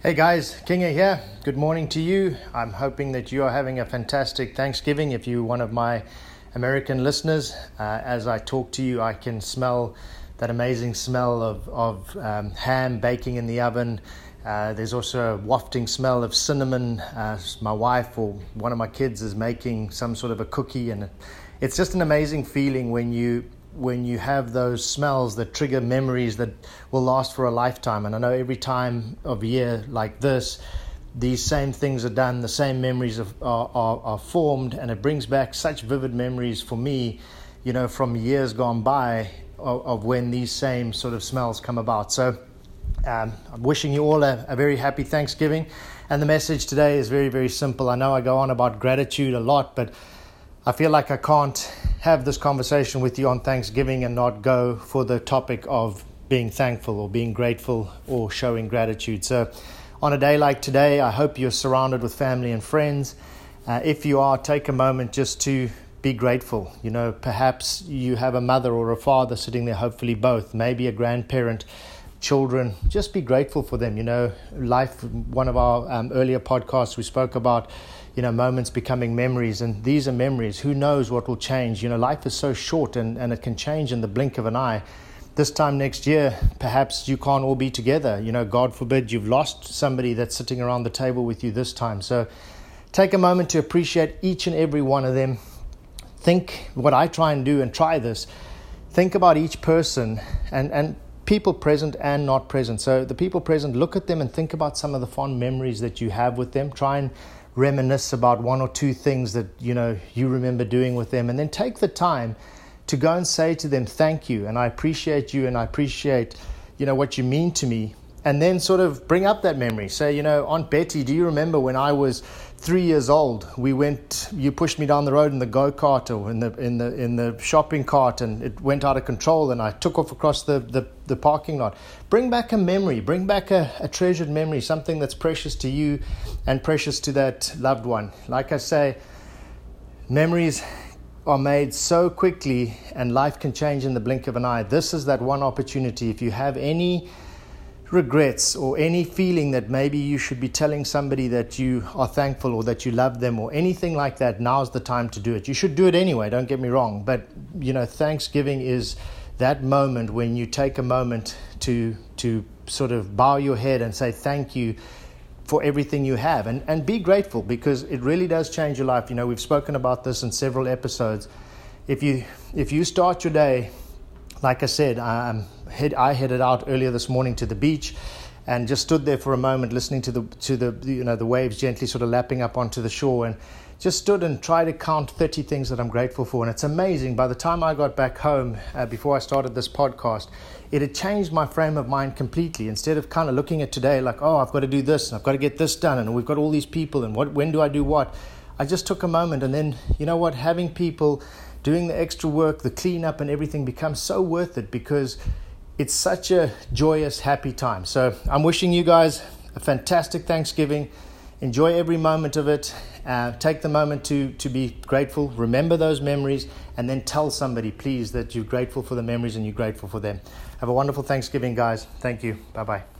Hey guys, Kinga here. Good morning to you. I'm hoping that you are having a fantastic Thanksgiving. If you're one of my American listeners, uh, as I talk to you, I can smell that amazing smell of, of um, ham baking in the oven. Uh, there's also a wafting smell of cinnamon. Uh, my wife or one of my kids is making some sort of a cookie, and it's just an amazing feeling when you when you have those smells that trigger memories that will last for a lifetime. And I know every time of year like this, these same things are done, the same memories are, are, are formed, and it brings back such vivid memories for me, you know, from years gone by of, of when these same sort of smells come about. So um, I'm wishing you all a, a very happy Thanksgiving. And the message today is very, very simple. I know I go on about gratitude a lot, but I feel like I can't have this conversation with you on Thanksgiving and not go for the topic of being thankful or being grateful or showing gratitude. So, on a day like today, I hope you're surrounded with family and friends. Uh, if you are, take a moment just to be grateful. You know, perhaps you have a mother or a father sitting there, hopefully both, maybe a grandparent, children. Just be grateful for them. You know, life, one of our um, earlier podcasts, we spoke about you know, moments becoming memories, and these are memories. Who knows what will change? You know, life is so short and, and it can change in the blink of an eye. This time next year, perhaps you can't all be together. You know, God forbid you've lost somebody that's sitting around the table with you this time. So take a moment to appreciate each and every one of them. Think what I try and do and try this. Think about each person and, and people present and not present. So the people present, look at them and think about some of the fond memories that you have with them. Try and reminisce about one or two things that you know you remember doing with them and then take the time to go and say to them thank you and I appreciate you and I appreciate you know what you mean to me and then sort of bring up that memory. Say, you know, Aunt Betty, do you remember when I was three years old? We went, you pushed me down the road in the go kart or in the in the in the shopping cart, and it went out of control, and I took off across the the, the parking lot. Bring back a memory, bring back a, a treasured memory, something that's precious to you and precious to that loved one. Like I say, memories are made so quickly, and life can change in the blink of an eye. This is that one opportunity. If you have any regrets or any feeling that maybe you should be telling somebody that you are thankful or that you love them or anything like that, now's the time to do it. You should do it anyway, don't get me wrong. But, you know, Thanksgiving is that moment when you take a moment to, to sort of bow your head and say thank you for everything you have and, and be grateful because it really does change your life. You know, we've spoken about this in several episodes. If you, if you start your day like I said, um, head, I headed out earlier this morning to the beach and just stood there for a moment listening to the to the you know the waves gently sort of lapping up onto the shore and just stood and tried to count 30 things that I'm grateful for. And it's amazing by the time I got back home uh, before I started this podcast it had changed my frame of mind completely. Instead of kind of looking at today like oh I've got to do this and I've got to get this done and we've got all these people and what when do I do what? I just took a moment and then you know what having people doing the extra work, the cleanup, and everything becomes so worth it because it's such a joyous, happy time. So I'm wishing you guys a fantastic Thanksgiving. Enjoy every moment of it. Uh, take the moment to, to be grateful. Remember those memories and then tell somebody, please, that you're grateful for the memories and you're grateful for them. Have a wonderful Thanksgiving, guys. Thank you. Bye bye.